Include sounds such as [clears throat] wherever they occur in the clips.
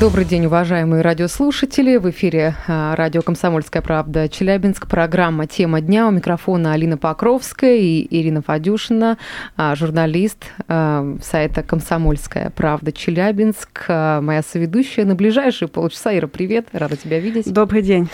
Добрый день, уважаемые радиослушатели. В эфире а, радио «Комсомольская правда» Челябинск. Программа «Тема дня». У микрофона Алина Покровская и Ирина Фадюшина, а, журналист а, сайта «Комсомольская правда» Челябинск. Моя соведущая на ближайшие полчаса. Ира, привет. Рада тебя видеть. Добрый день.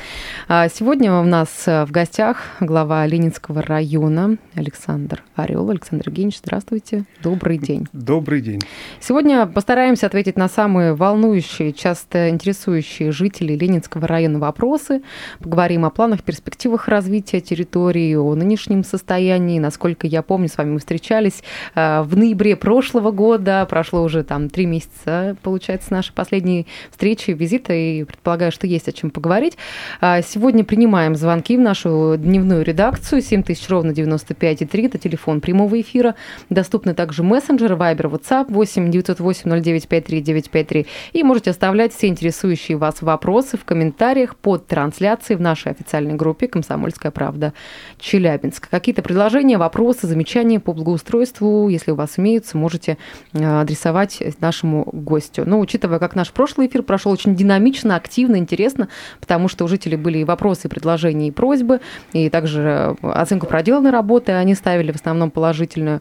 Сегодня у нас в гостях глава Ленинского района Александр Орел. Александр Евгеньевич, здравствуйте. Добрый день. Добрый день. Сегодня постараемся ответить на самые волнующие часто интересующие жителей Ленинского района вопросы. Поговорим о планах, перспективах развития территории, о нынешнем состоянии. Насколько я помню, с вами мы встречались э, в ноябре прошлого года. Прошло уже там три месяца, получается, нашей последней встречи, визита, и предполагаю, что есть о чем поговорить. А сегодня принимаем звонки в нашу дневную редакцию 7000 ровно 95,3. Это телефон прямого эфира. Доступны также мессенджеры Viber, WhatsApp 8 908 0953 953. И можете оставить оставлять все интересующие вас вопросы в комментариях под трансляцией в нашей официальной группе «Комсомольская правда» Челябинск. Какие-то предложения, вопросы, замечания по благоустройству, если у вас имеются, можете э, адресовать нашему гостю. Но учитывая, как наш прошлый эфир прошел очень динамично, активно, интересно, потому что у жителей были и вопросы, и предложения, и просьбы, и также оценку проделанной работы они ставили в основном положительную.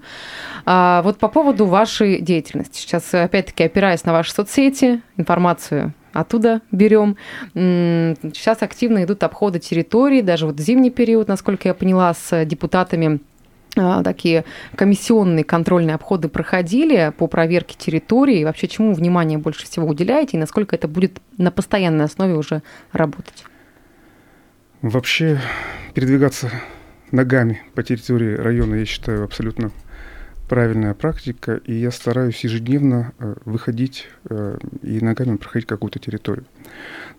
А вот по поводу вашей деятельности. Сейчас, опять-таки, опираясь на ваши соцсети, информацию оттуда берем. Сейчас активно идут обходы территорий, даже вот зимний период, насколько я поняла, с депутатами а, такие комиссионные контрольные обходы проходили по проверке территории. Вообще, чему внимание больше всего уделяете и насколько это будет на постоянной основе уже работать? Вообще, передвигаться ногами по территории района, я считаю, абсолютно правильная практика, и я стараюсь ежедневно э, выходить э, и ногами проходить какую-то территорию.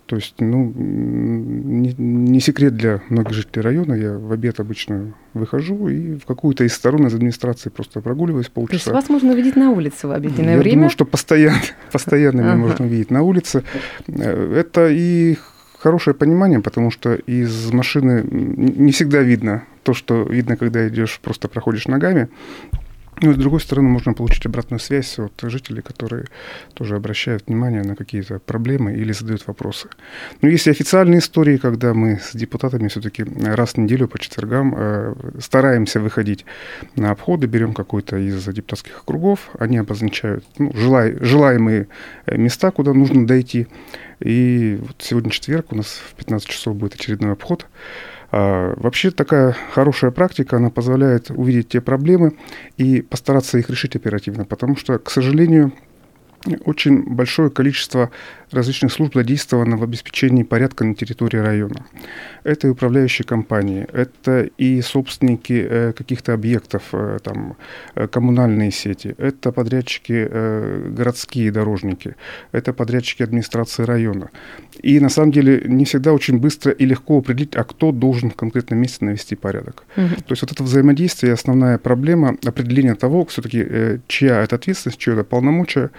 То есть, ну, не, не секрет для многих жителей района, я в обед обычно выхожу и в какую-то из сторон из администрации просто прогуливаюсь полчаса. То есть вас можно увидеть на улице в обеденное я время? Я думаю, что постоянно, [laughs] постоянно меня можно увидеть на улице. Э, это и хорошее понимание, потому что из машины не всегда видно то, что видно, когда идешь, просто проходишь ногами. Ну, с другой стороны, можно получить обратную связь от жителей, которые тоже обращают внимание на какие-то проблемы или задают вопросы. Но есть и официальные истории, когда мы с депутатами все-таки раз в неделю по четвергам э, стараемся выходить на обходы, берем какой-то из депутатских округов, они обозначают ну, желай, желаемые э, места, куда нужно дойти. И вот сегодня четверг, у нас в 15 часов будет очередной обход. А, вообще такая хорошая практика, она позволяет увидеть те проблемы и постараться их решить оперативно, потому что, к сожалению, очень большое количество различных служб задействовано в обеспечении порядка на территории района. Это и управляющие компании, это и собственники э, каких-то объектов, э, там, э, коммунальные сети, это подрядчики городские дорожники, это подрядчики администрации района. И на самом деле не всегда очень быстро и легко определить, а кто должен в конкретном месте навести порядок. Угу. То есть вот это взаимодействие основная проблема определения того, все-таки чья это ответственность, чье это полномочия.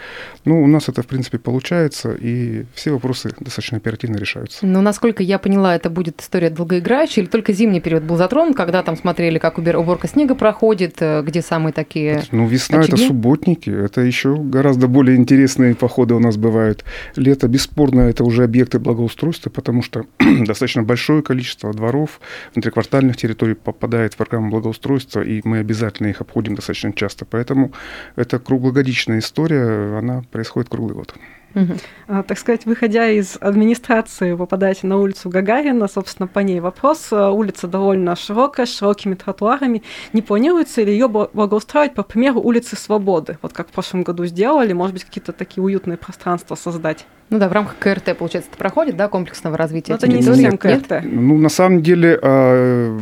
Ну, у нас это, в принципе, получается, и все вопросы достаточно оперативно решаются. Но, насколько я поняла, это будет история долгоиграющая или только зимний период был затронут, когда там смотрели, как уборка снега проходит, э, где самые такие Ну, весна это субботники, это еще гораздо более интересные походы у нас бывают. Лето, бесспорно, это уже объекты благоустройства, потому что [clears throat] достаточно большое количество дворов, внутриквартальных территорий попадает в программу благоустройства, и мы обязательно их обходим достаточно часто. Поэтому это круглогодичная история, она происходит круглый год. Угу. Так сказать, выходя из администрации, вы попадаете на улицу Гагарина, собственно, по ней вопрос. Э, улица довольно широкая, с широкими тротуарами. Не планируется ли ее благоустроить, по примеру, улицы Свободы? Вот как в прошлом году сделали, может быть, какие-то такие уютные пространства создать? Ну да, в рамках КРТ, получается, это проходит, да, комплексного развития? Но это не совсем КРТ. Нет? Ну, на самом деле, а,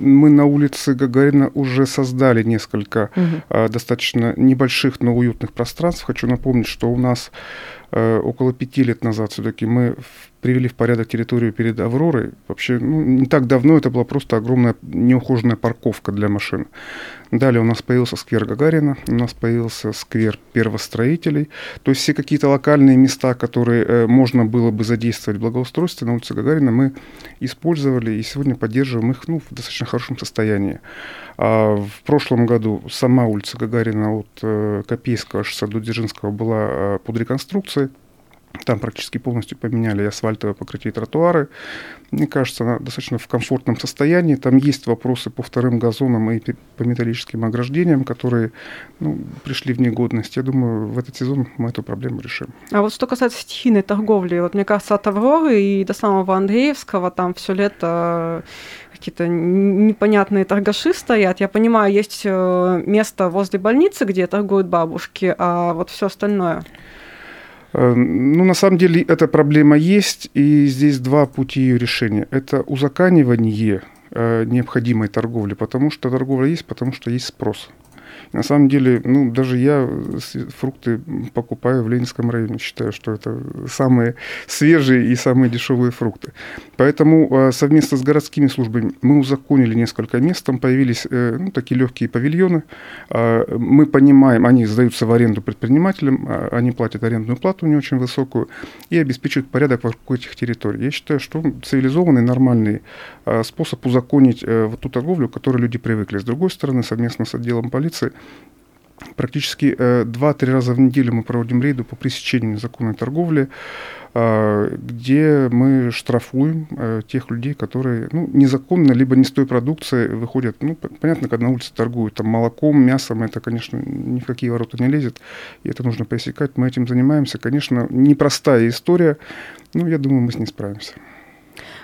мы на улице Гагарина уже создали несколько угу. достаточно небольших, но уютных пространств. Хочу напомнить, что у нас около пяти лет назад все-таки мы привели в порядок территорию перед Авророй. Вообще, ну, не так давно это была просто огромная неухоженная парковка для машин. Далее у нас появился сквер Гагарина, у нас появился сквер первостроителей. То есть все какие-то локальные места, которые э, можно было бы задействовать в благоустройстве на улице Гагарина, мы использовали и сегодня поддерживаем их ну, в достаточно хорошем состоянии. А в прошлом году сама улица Гагарина от э, Копейского шоссе до Дзержинского была э, под реконструкцией. Там практически полностью поменяли асфальтовое покрытие тротуары. Мне кажется, она достаточно в комфортном состоянии. Там есть вопросы по вторым газонам и по металлическим ограждениям, которые ну, пришли в негодность. Я думаю, в этот сезон мы эту проблему решим. А вот что касается стихийной торговли, вот мне кажется, от Авроры и до самого Андреевского там все лето какие-то непонятные торгаши стоят. Я понимаю, есть э, место возле больницы, где торгуют бабушки, а вот все остальное. Э, ну, на самом деле, эта проблема есть, и здесь два пути ее решения. Это узаканивание э, необходимой торговли, потому что торговля есть, потому что есть спрос. На самом деле, ну, даже я фрукты покупаю в Ленинском районе. Считаю, что это самые свежие и самые дешевые фрукты. Поэтому а, совместно с городскими службами мы узаконили несколько мест. Там появились э, ну, такие легкие павильоны. А, мы понимаем, они сдаются в аренду предпринимателям, а, они платят арендную плату не очень высокую и обеспечивают порядок вокруг этих территорий. Я считаю, что цивилизованный, нормальный способ узаконить э, вот ту торговлю, к которой люди привыкли. С другой стороны, совместно с отделом полиции Практически э, два-три раза в неделю мы проводим рейды по пресечению незаконной торговли, э, где мы штрафуем э, тех людей, которые ну, незаконно, либо не с той продукцией выходят. Ну, понятно, когда на улице торгуют там, молоком, мясом, это, конечно, ни в какие ворота не лезет, и это нужно пресекать. Мы этим занимаемся. Конечно, непростая история, но я думаю, мы с ней справимся.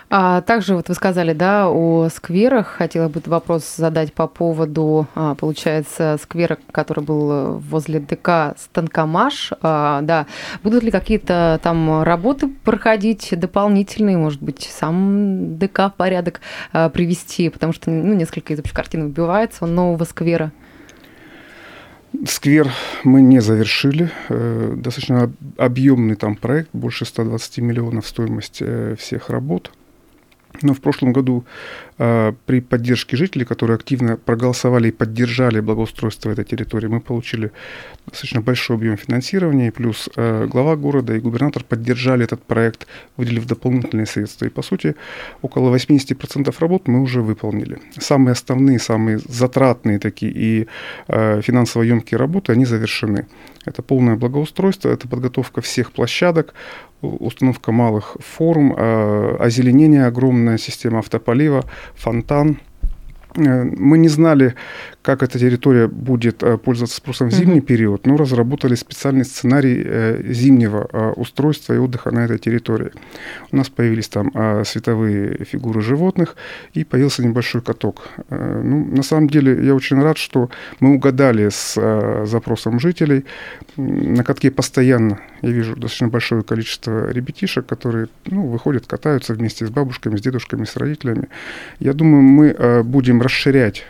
А также вот вы сказали, да, о скверах. Хотела бы вопрос задать по поводу, а, получается, сквера, который был возле ДК Станкомаш. А, да, будут ли какие-то там работы проходить дополнительные, может быть, сам ДК в порядок а, привести, потому что ну, несколько из общей картины убивается нового сквера. Сквер мы не завершили. Э, достаточно объемный там проект, больше 120 миллионов стоимость э, всех работ. Но в прошлом году при поддержке жителей, которые активно проголосовали и поддержали благоустройство этой территории, мы получили достаточно большой объем финансирования, плюс э, глава города и губернатор поддержали этот проект, выделив дополнительные средства. И, по сути, около 80% работ мы уже выполнили. Самые основные, самые затратные такие и э, финансово емкие работы, они завершены. Это полное благоустройство, это подготовка всех площадок, установка малых форм, озеленение, огромная система автополива, фонтан. Э, мы не знали, как эта территория будет э, пользоваться спросом в зимний mm-hmm. период, но разработали специальный сценарий э, зимнего э, устройства и отдыха на этой территории. У нас появились там световые фигуры животных и появился небольшой каток. Ну, на самом деле я очень рад, что мы угадали с запросом жителей. На катке постоянно я вижу достаточно большое количество ребятишек, которые ну, выходят, катаются вместе с бабушками, с дедушками, с родителями. Я думаю, мы будем расширять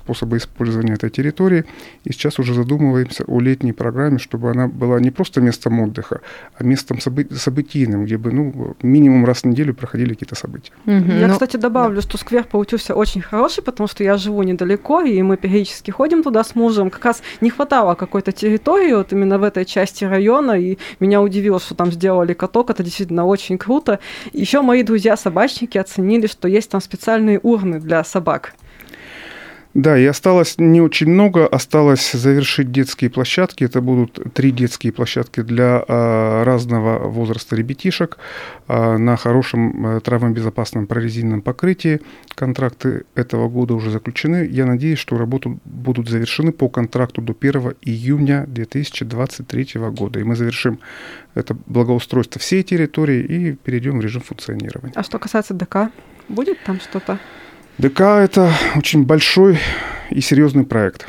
способы использования этой территории. И сейчас уже задумываемся о летней программе, чтобы она была не просто местом отдыха, а местом собы- событийным, где бы ну, минимум раз в неделю проходили какие-то события. Угу, я, но... кстати, добавлю, да. что сквер получился очень хороший, потому что я живу недалеко, и мы периодически ходим туда с мужем. Как раз не хватало какой-то территории вот именно в этой части района, и меня удивило, что там сделали каток. Это действительно очень круто. Еще мои друзья-собачники оценили, что есть там специальные урны для собак. Да, и осталось не очень много, осталось завершить детские площадки. Это будут три детские площадки для а, разного возраста ребятишек а, на хорошем а, травмобезопасном прорезиненном покрытии. Контракты этого года уже заключены. Я надеюсь, что работы будут завершены по контракту до 1 июня 2023 года. И мы завершим это благоустройство всей территории и перейдем в режим функционирования. А что касается ДК, будет там что-то? ДК – это очень большой и серьезный проект.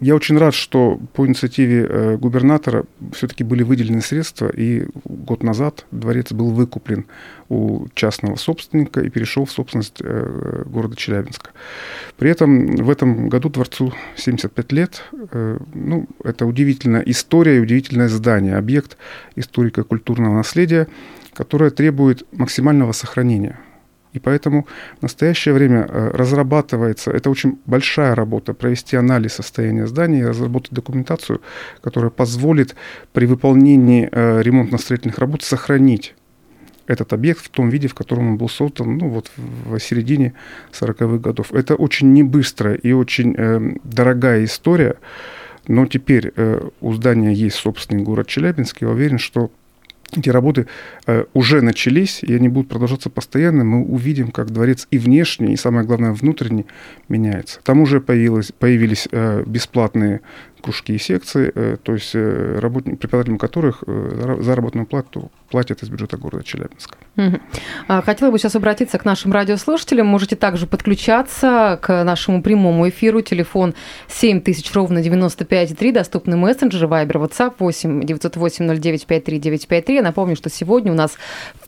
я очень рад, что по инициативе э, губернатора все-таки были выделены средства, и год назад дворец был выкуплен у частного собственника и перешел в собственность э, города Челябинска. При этом в этом году дворцу 75 лет. Э, ну, это удивительная история и удивительное здание, объект историко-культурного наследия, которое требует максимального сохранения – и поэтому в настоящее время э, разрабатывается, это очень большая работа, провести анализ состояния здания и разработать документацию, которая позволит при выполнении э, ремонтно-строительных работ сохранить этот объект в том виде, в котором он был создан ну, вот в середине 40-х годов. Это очень небыстрая и очень э, дорогая история, но теперь у здания есть собственный город Челябинск. Я уверен, что эти работы э, уже начались, и они будут продолжаться постоянно. Мы увидим, как дворец и внешне, и самое главное, внутренне меняется. Там уже появилось, появились э, бесплатные кружки и секции, э, то есть работник, преподавателям которых заработную плату платят из бюджета города Челябинска. Угу. Хотела бы сейчас обратиться к нашим радиослушателям. Можете также подключаться к нашему прямому эфиру. Телефон 7000 ровно 95,3. Доступны мессенджеры Viber, WhatsApp 8 908 0953 953. Напомню, что сегодня у нас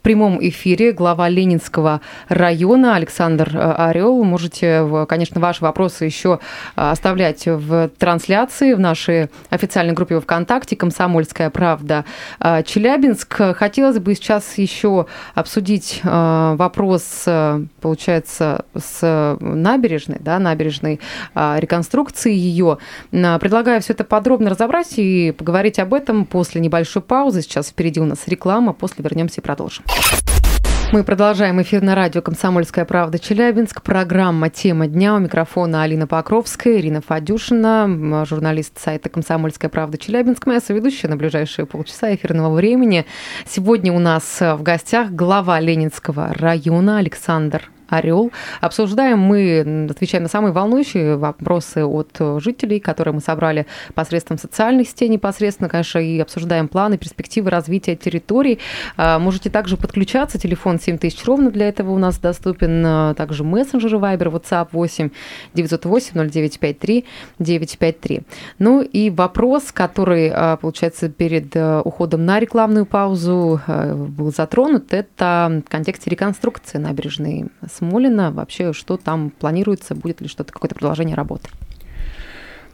в прямом эфире глава Ленинского района Александр Орел. Можете, конечно, ваши вопросы еще оставлять в трансляции в нашей официальной группе ВКонтакте «Комсомольская правда Челябинск». Хотелось бы сейчас еще обсудить э, вопрос, э, получается, с набережной, да, набережной э, реконструкции ее. Предлагаю все это подробно разобрать и поговорить об этом после небольшой паузы. Сейчас впереди у нас реклама, после вернемся и продолжим. Мы продолжаем эфир на радио «Комсомольская правда» Челябинск. Программа «Тема дня». У микрофона Алина Покровская, Ирина Фадюшина, журналист сайта «Комсомольская правда» Челябинск. Моя соведущая на ближайшие полчаса эфирного времени. Сегодня у нас в гостях глава Ленинского района Александр Орел. Обсуждаем мы, отвечаем на самые волнующие вопросы от жителей, которые мы собрали посредством социальных сетей непосредственно, конечно, и обсуждаем планы, перспективы развития территорий. А, можете также подключаться. Телефон 7000 ровно для этого у нас доступен. А, также мессенджеры Viber, WhatsApp 8 908 0953 953. Ну и вопрос, который, а, получается, перед уходом на рекламную паузу был затронут, это в контексте реконструкции набережной Смолина, вообще что там планируется, будет ли что-то, какое-то продолжение работы?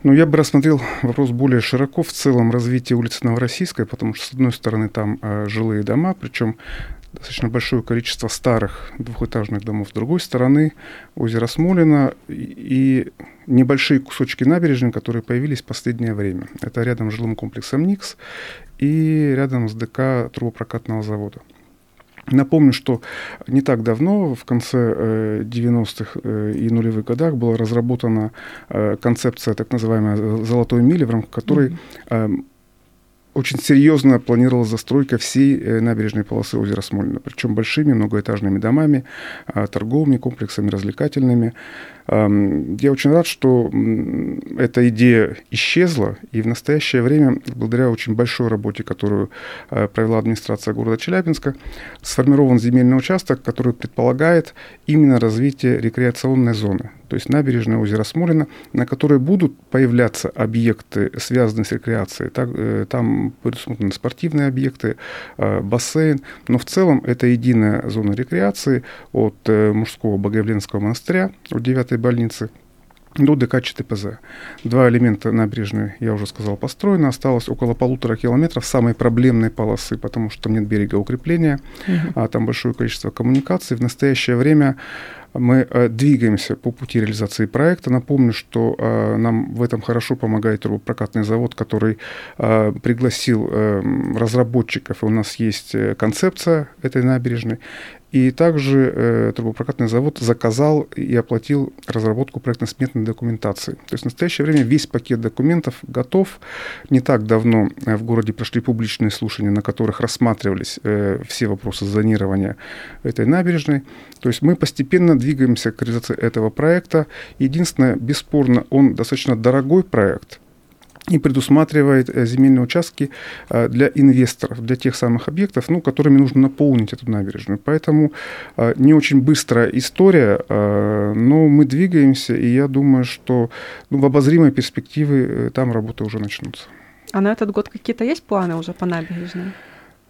Ну, я бы рассмотрел вопрос более широко в целом развития улицы Новороссийской, потому что, с одной стороны, там э, жилые дома, причем достаточно большое количество старых двухэтажных домов. С другой стороны, озеро Смолино и небольшие кусочки набережной, которые появились в последнее время. Это рядом с жилым комплексом «Никс» и рядом с ДК трубопрокатного завода. Напомню, что не так давно, в конце 90-х э, э, и нулевых годах, была разработана э, концепция так называемой «золотой мили», в рамках которой mm-hmm очень серьезно планировалась застройка всей набережной полосы озера Смолина, причем большими многоэтажными домами, а, торговыми комплексами, развлекательными. Я очень рад, что эта идея исчезла, и в настоящее время, благодаря очень большой работе, которую э, провела администрация города Челябинска, сформирован земельный участок, который предполагает именно развитие рекреационной зоны, то есть набережное озера Смолина, на которой будут появляться объекты, связанные с рекреацией. Э, там предусмотрены спортивные объекты, э, бассейн, но в целом это единая зона рекреации от мужского Богоявленского монастыря, от 9 этой больницы до ДК ЧТПЗ. Два элемента набережной, я уже сказал, построено. Осталось около полутора километров самой проблемной полосы, потому что там нет берега укрепления, угу. а там большое количество коммуникаций. В настоящее время мы э, двигаемся по пути реализации проекта. Напомню, что э, нам в этом хорошо помогает трубопрокатный завод, который э, пригласил эм, разработчиков, и у нас есть концепция этой набережной. И также э, трубопрокатный завод заказал и оплатил разработку проектно-сметной документации. То есть в настоящее время весь пакет документов готов. Не так давно в городе прошли публичные слушания, на которых рассматривались э, все вопросы зонирования этой набережной. То есть мы постепенно двигаемся к реализации этого проекта. Единственное, бесспорно, он достаточно дорогой проект – и предусматривает э, земельные участки э, для инвесторов, для тех самых объектов, ну, которыми нужно наполнить эту набережную. Поэтому э, не очень быстрая история, но мы двигаемся, и я думаю, что ну, в обозримой перспективе там работы уже начнутся. А на этот год какие-то есть планы уже по набережной?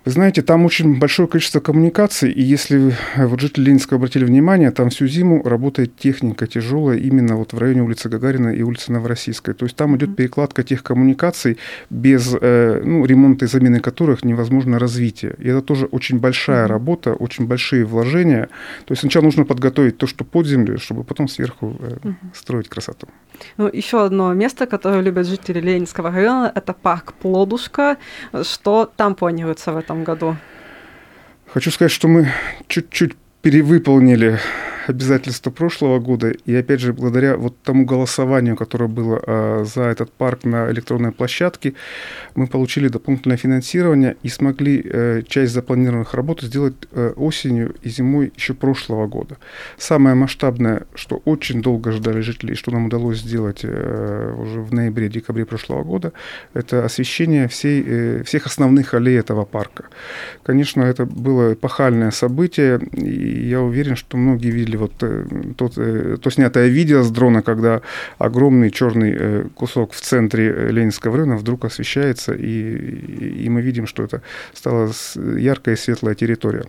Вы знаете, там очень большое количество коммуникаций, и если э, вот жители Ленинска обратили внимание, там всю зиму работает техника тяжелая именно вот в районе улицы Гагарина и улицы Новороссийской. То есть там идет перекладка тех коммуникаций, без э, ну, ремонта и замены которых невозможно развитие. И это тоже очень большая работа, очень большие вложения. То есть сначала нужно подготовить то, что под землю, чтобы потом сверху э, строить красоту. Ну, еще одно место, которое любят жители Ленинского района, это парк Плодушка. Что там планируется в этом году? Хочу сказать, что мы чуть-чуть перевыполнили обязательства прошлого года, и опять же, благодаря вот тому голосованию, которое было э, за этот парк на электронной площадке, мы получили дополнительное финансирование и смогли э, часть запланированных работ сделать э, осенью и зимой еще прошлого года. Самое масштабное, что очень долго ждали жители, что нам удалось сделать э, уже в ноябре-декабре прошлого года, это освещение всей, э, всех основных аллей этого парка. Конечно, это было эпохальное событие, и я уверен, что многие видели видели вот э, тот, э, то снятое видео с дрона, когда огромный черный э, кусок в центре Ленинского района вдруг освещается, и, и мы видим, что это стала яркая и светлая территория.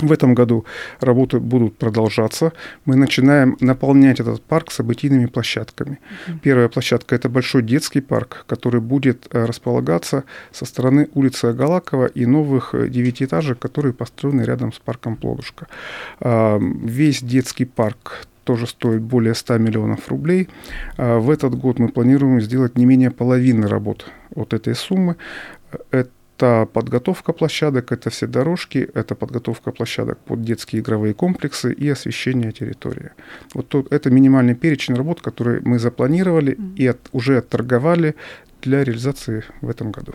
В этом году работы будут продолжаться. Мы начинаем наполнять этот парк событийными площадками. Первая площадка – это большой детский парк, который будет располагаться со стороны улицы Агалакова и новых девятиэтажек, которые построены рядом с парком Плодушка. А, весь детский парк тоже стоит более 100 миллионов рублей. А, в этот год мы планируем сделать не менее половины работ от этой суммы. Это это подготовка площадок, это все дорожки, это подготовка площадок под детские игровые комплексы и освещение территории. Вот тут, это минимальный перечень работ, которые мы запланировали mm. и от, уже отторговали для реализации в этом году.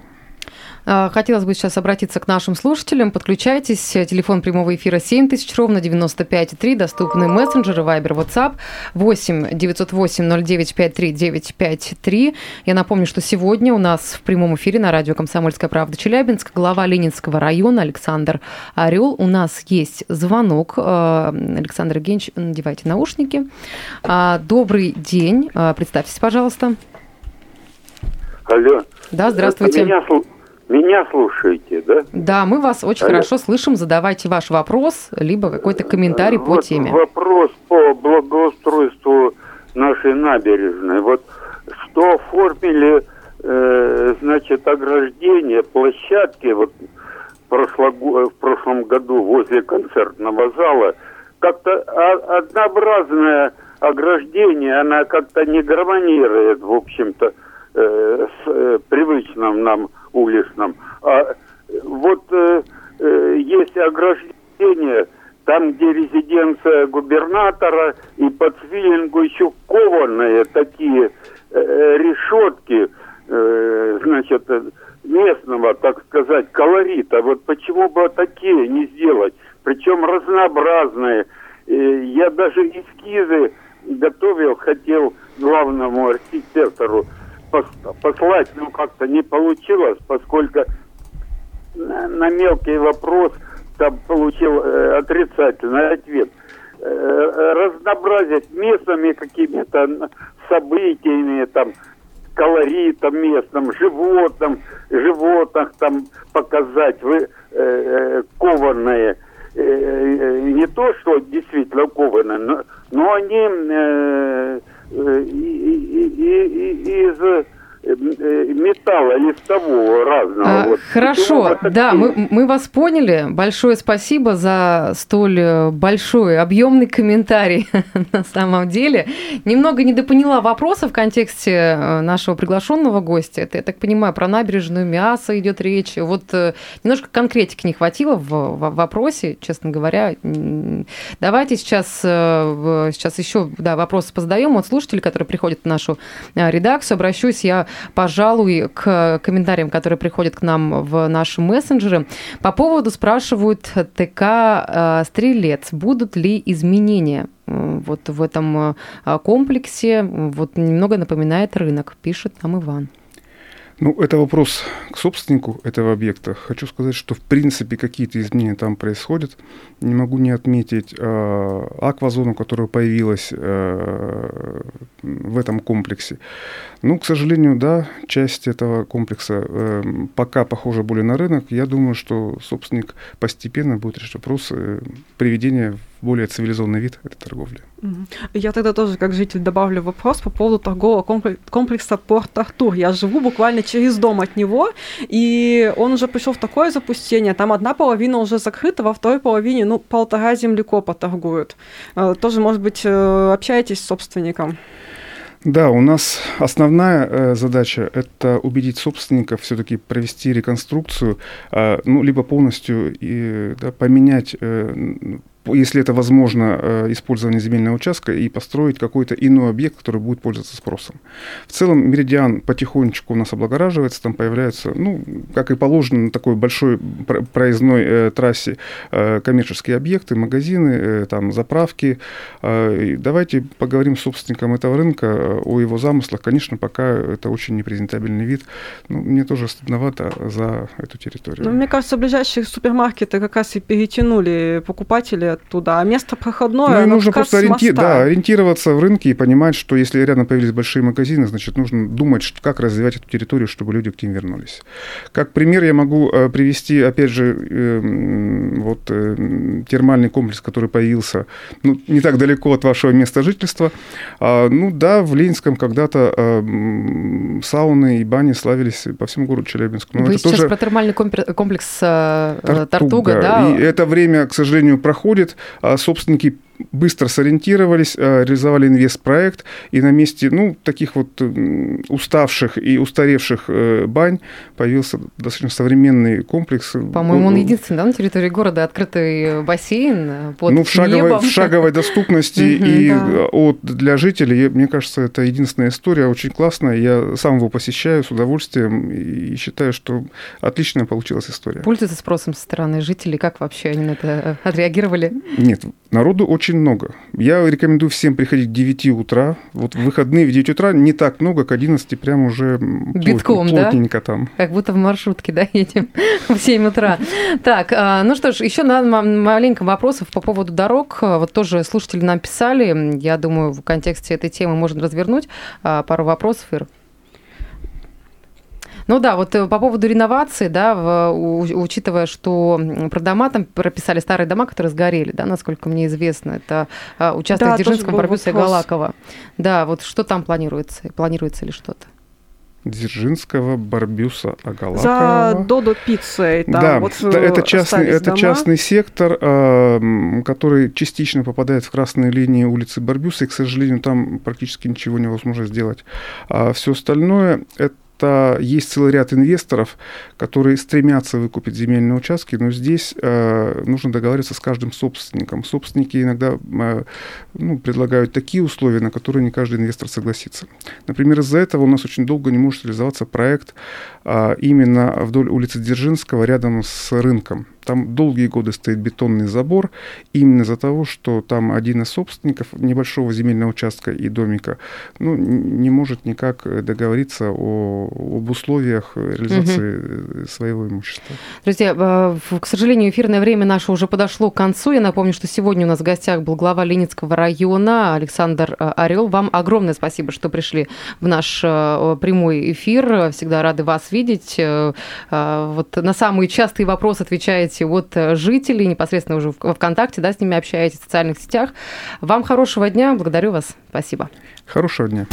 А, хотелось бы сейчас обратиться к нашим слушателям. Подключайтесь. Телефон прямого эфира 7000, ровно 95,3. Доступны мессенджеры, Viber, WhatsApp 8 908 09 53 953. Я напомню, что сегодня у нас в прямом эфире на радио «Комсомольская правда» Челябинск глава Ленинского района Александр Орел. У нас есть звонок. А, Александр Евгеньевич, надевайте наушники. А, добрый день. Представьтесь, пожалуйста. Алло. Да, здравствуйте. Меня, меня слушаете, да? Да, мы вас очень Алло. хорошо слышим. Задавайте ваш вопрос, либо какой-то комментарий по вот теме. Вопрос по благоустройству нашей набережной. Вот что оформили, э, значит, ограждение, площадки, вот прошлого, в прошлом году возле концертного зала, как-то однообразное ограждение, она как-то не гармонирует, в общем-то, э, с э, привычным нам уличном. А вот э, э, есть ограждение там, где резиденция губернатора, и под свиллингу еще кованые такие э, решетки, э, значит, местного, так сказать, колорита. Вот почему бы такие не сделать? Причем разнообразные. Послать, но как-то не получилось, поскольку на мелкий вопрос там получил э, отрицательный ответ. Э, разнообразить местными какими-то событиями, там, колоритом местным, животным, животных там показать, вы, э, э кованные. Э, э, не то, что действительно кованные, но, но они э, э, из Э, металла листового разного. А, вот. Хорошо, да, мы, мы вас поняли. Большое спасибо за столь э, большой, объемный комментарий [laughs] на самом деле. Немного недопоняла вопроса в контексте э, нашего приглашенного гостя. Это, я так понимаю, про набережную мясо идет речь. Вот немножко конкретики не хватило в, в вопросе, честно говоря. Давайте сейчас, сейчас еще да, вопросы позадаем от слушателей, которые приходят в нашу редакцию. Обращусь я пожалуй, к комментариям, которые приходят к нам в наши мессенджеры. По поводу спрашивают ТК э, «Стрелец». Будут ли изменения вот в этом э, комплексе? Вот немного напоминает рынок, пишет нам Иван. Ну, это вопрос к собственнику этого объекта. Хочу сказать, что в принципе какие-то изменения там происходят. Не могу не отметить э, аквазону, которая появилась э, в этом комплексе. Ну, к сожалению, да, часть этого комплекса э, пока похожа более на рынок. Я думаю, что собственник постепенно будет решать вопрос э, приведения более цивилизованный вид этой торговли. Я тогда тоже, как житель, добавлю вопрос по поводу торгового комплекса Порт-Артур. Я живу буквально через дом от него, и он уже пришел в такое запустение. Там одна половина уже закрыта, во второй половине, ну, полтора землекопа торгуют. Э, тоже, может быть, э, общаетесь с собственником? Да, у нас основная э, задача – это убедить собственников все-таки провести реконструкцию, э, ну, либо полностью и, да, поменять э, если это возможно, э, использование земельного участка и построить какой-то иной объект, который будет пользоваться спросом. В целом меридиан потихонечку у нас облагораживается, там появляются, ну, как и положено на такой большой проездной э, трассе, э, коммерческие объекты, магазины, там заправки. Давайте поговорим с собственником этого рынка о его замыслах. Конечно, пока это очень непрезентабельный вид. Ну, мне тоже стыдновато за эту территорию. Ну, мне кажется, ближайшие супермаркеты как раз и перетянули оттуда, а место проходное, ну, нужно просто ориенти... да, ориентироваться в рынке и понимать, что если рядом появились большие магазины, значит, нужно думать, как развивать эту территорию, чтобы люди к ним вернулись. Как пример я могу э, привести, опять же, эм, вот э, термальный комплекс, который появился ну, не так далеко от вашего места жительства. А, ну да, в Ленинском когда-то эм, сауны и бани славились по всему городу Челябинску. Но Вы сейчас тоже... про термальный комплекс э, Тартуга, Тартуга да? И это время, к сожалению, проходит происходит, а собственники быстро сориентировались, э, реализовали инвестпроект, и на месте ну, таких вот уставших и устаревших э, бань появился достаточно современный комплекс. По-моему, он единственный да, на территории города открытый бассейн под ну, в шаговой, небом. в шаговой доступности и от, для жителей, мне кажется, это единственная история, очень классная. Я сам его посещаю с удовольствием и считаю, что отличная получилась история. Пользуется спросом со стороны жителей? Как вообще они на это отреагировали? Нет, народу очень очень много. Я рекомендую всем приходить к 9 утра. Вот в выходные в 9 утра не так много, к 11 прям уже Битком, плотненько да? там. Как будто в маршрутке, да, едем [laughs] в 7 утра. Так, а, ну что ж, еще маленько вопросов по поводу дорог. Вот тоже слушатели нам писали. Я думаю, в контексте этой темы можно развернуть а, пару вопросов, Ир. Ну да, вот э, по поводу реновации, да, в, у, учитывая, что про дома там прописали старые дома, которые сгорели, да, насколько мне известно, это а, участок да, Барбюса и Галакова. Да, вот что там планируется? Планируется ли что-то? Дзержинского, Барбюса, Агалакова. За Додо пиццей. Там да, вот это, частный, это частный сектор, э, который частично попадает в красные линии улицы Барбюса, и, к сожалению, там практически ничего невозможно сделать. А все остальное – это что есть целый ряд инвесторов, которые стремятся выкупить земельные участки, но здесь э, нужно договариваться с каждым собственником. Собственники иногда э, ну, предлагают такие условия, на которые не каждый инвестор согласится. Например, из-за этого у нас очень долго не может реализоваться проект э, именно вдоль улицы Дзержинского рядом с рынком. Там долгие годы стоит бетонный забор, именно из-за того, что там один из собственников небольшого земельного участка и домика ну, не может никак договориться о, об условиях реализации угу. своего имущества. Друзья, э, к сожалению, эфирное время наше уже подошло к концу. Я напомню, что сегодня у нас в гостях был глава Ленинского района Александр э, Орел. Вам огромное спасибо, что пришли в наш прямой эфир. Всегда рады вас видеть. Вот на самые частые вопросы отвечаете получаете от э, жителей, непосредственно уже в ВКонтакте, да, с ними общаетесь в социальных сетях. Вам хорошего дня, благодарю вас, спасибо. Хорошего дня.